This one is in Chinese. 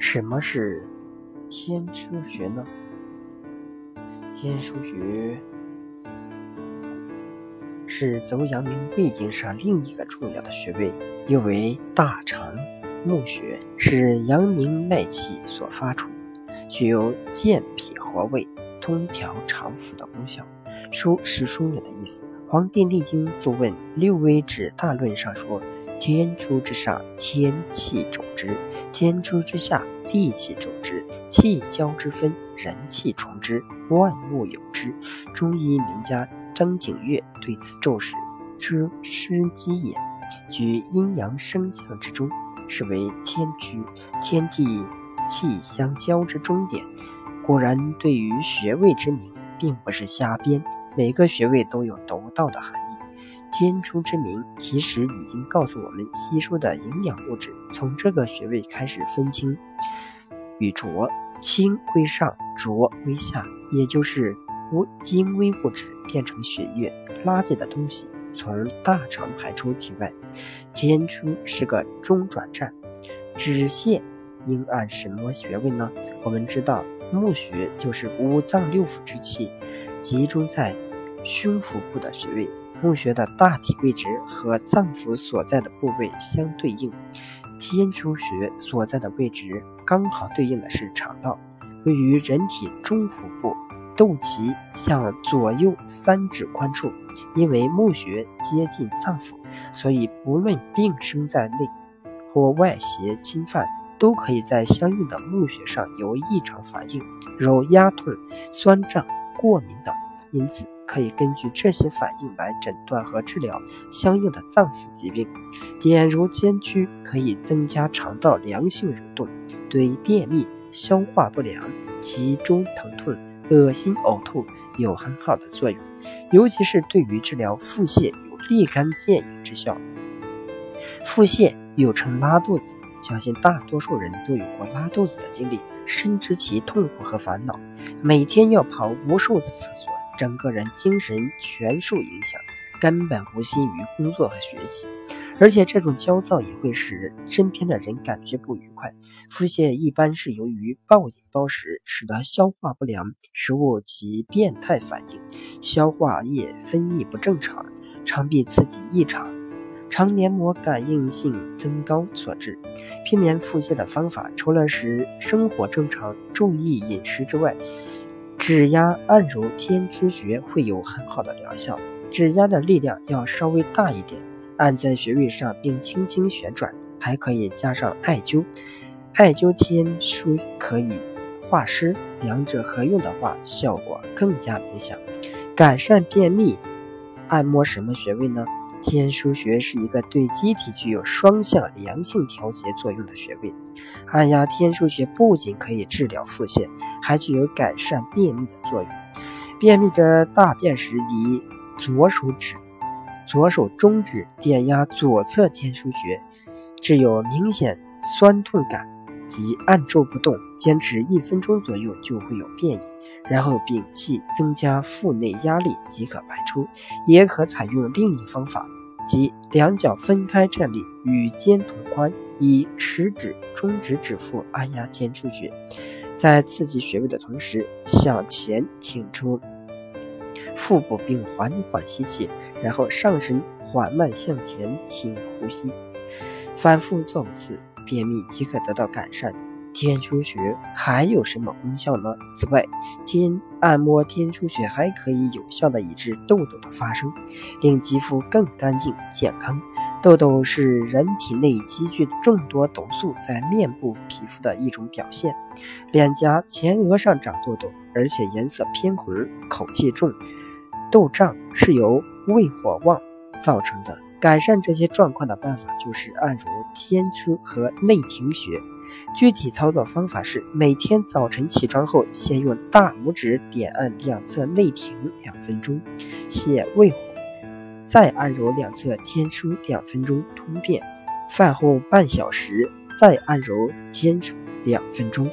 什么是天枢穴呢？天枢穴是足阳明胃经上另一个重要的穴位，又为大肠募穴，是阳明脉气所发出，具有健脾和胃、通调肠腑的功效。枢是枢纽的意思。《黄帝内经·素问·六微指大论》上说：“天枢之上，天气主之；天枢之下，地气主之。气交之分，人气从之，万物有之。”中医名家张景岳对此咒时之失机也，居阴阳升降之中，是为天枢，天地气相交之终点。果然，对于穴位之名，并不是瞎编。每个穴位都有独到的含义。天枢之名，其实已经告诉我们吸收的营养物质从这个穴位开始分清与浊，清归上，浊归下，也就是无精微物质变成血液，垃圾的东西从大肠排出体外。天枢是个中转站，止泻应按什么穴位呢？我们知道募穴就是五脏六腑之气。集中在胸腹部的穴位，募穴的大体位置和脏腑所在的部位相对应。天枢穴所在的位置刚好对应的是肠道，位于人体中腹部肚脐向左右三指宽处。因为募穴接近脏腑，所以不论病生在内或外邪侵犯，都可以在相应的募穴上有异常反应，如压痛、酸胀。过敏等，因此可以根据这些反应来诊断和治疗相应的脏腑疾病。点如肩区，可以增加肠道良性蠕动，对便秘、消化不良、集中疼痛、恶心呕吐有很好的作用，尤其是对于治疗腹泻有立竿见影之效。腹泻又称拉肚子，相信大多数人都有过拉肚子的经历。深知其痛苦和烦恼，每天要跑无数次厕所，整个人精神全受影响，根本无心于工作和学习。而且这种焦躁也会使身边的人感觉不愉快。腹泻一般是由于暴饮暴食，使得消化不良，食物起变态反应，消化液分泌不正常，肠壁刺激异常。肠黏膜感应性增高所致。避免腹泻的方法，除了使生活正常、注意饮食之外，指压按揉天枢穴会有很好的疗效。指压的力量要稍微大一点，按在穴位上并轻轻旋转，还可以加上艾灸。艾灸天枢可以化湿，两者合用的话，效果更加明显。改善便秘，按摩什么穴位呢？天枢穴是一个对机体具有双向良性调节作用的穴位，按压天枢穴不仅可以治疗腹泻，还具有改善便秘的作用。便秘者大便时，以左手指、左手中指点压左侧天枢穴，只有明显酸痛感，即按住不动，坚持一分钟左右就会有便意。然后屏气，增加腹内压力即可排出。也可采用另一方法，即两脚分开站立，与肩同宽，以食指、中指指腹按压天枢穴，在刺激穴位的同时，向前挺出腹部，并缓缓吸气，然后上身缓慢向前挺呼吸，反复做五次，便秘即可得到改善。天枢穴还有什么功效呢？此外，天按摩天枢穴还可以有效的抑制痘痘的发生，令肌肤更干净健康。痘痘是人体内积聚众多毒素在面部皮肤的一种表现。脸颊、前额上长痘痘，而且颜色偏红、口气重、痘胀，是由胃火旺造成的。改善这些状况的办法就是按揉天枢和内庭穴。具体操作方法是：每天早晨起床后，先用大拇指点按两侧内庭两分钟，泻胃火；再按揉两侧天枢两分钟，通便。饭后半小时再按揉天枢两分钟。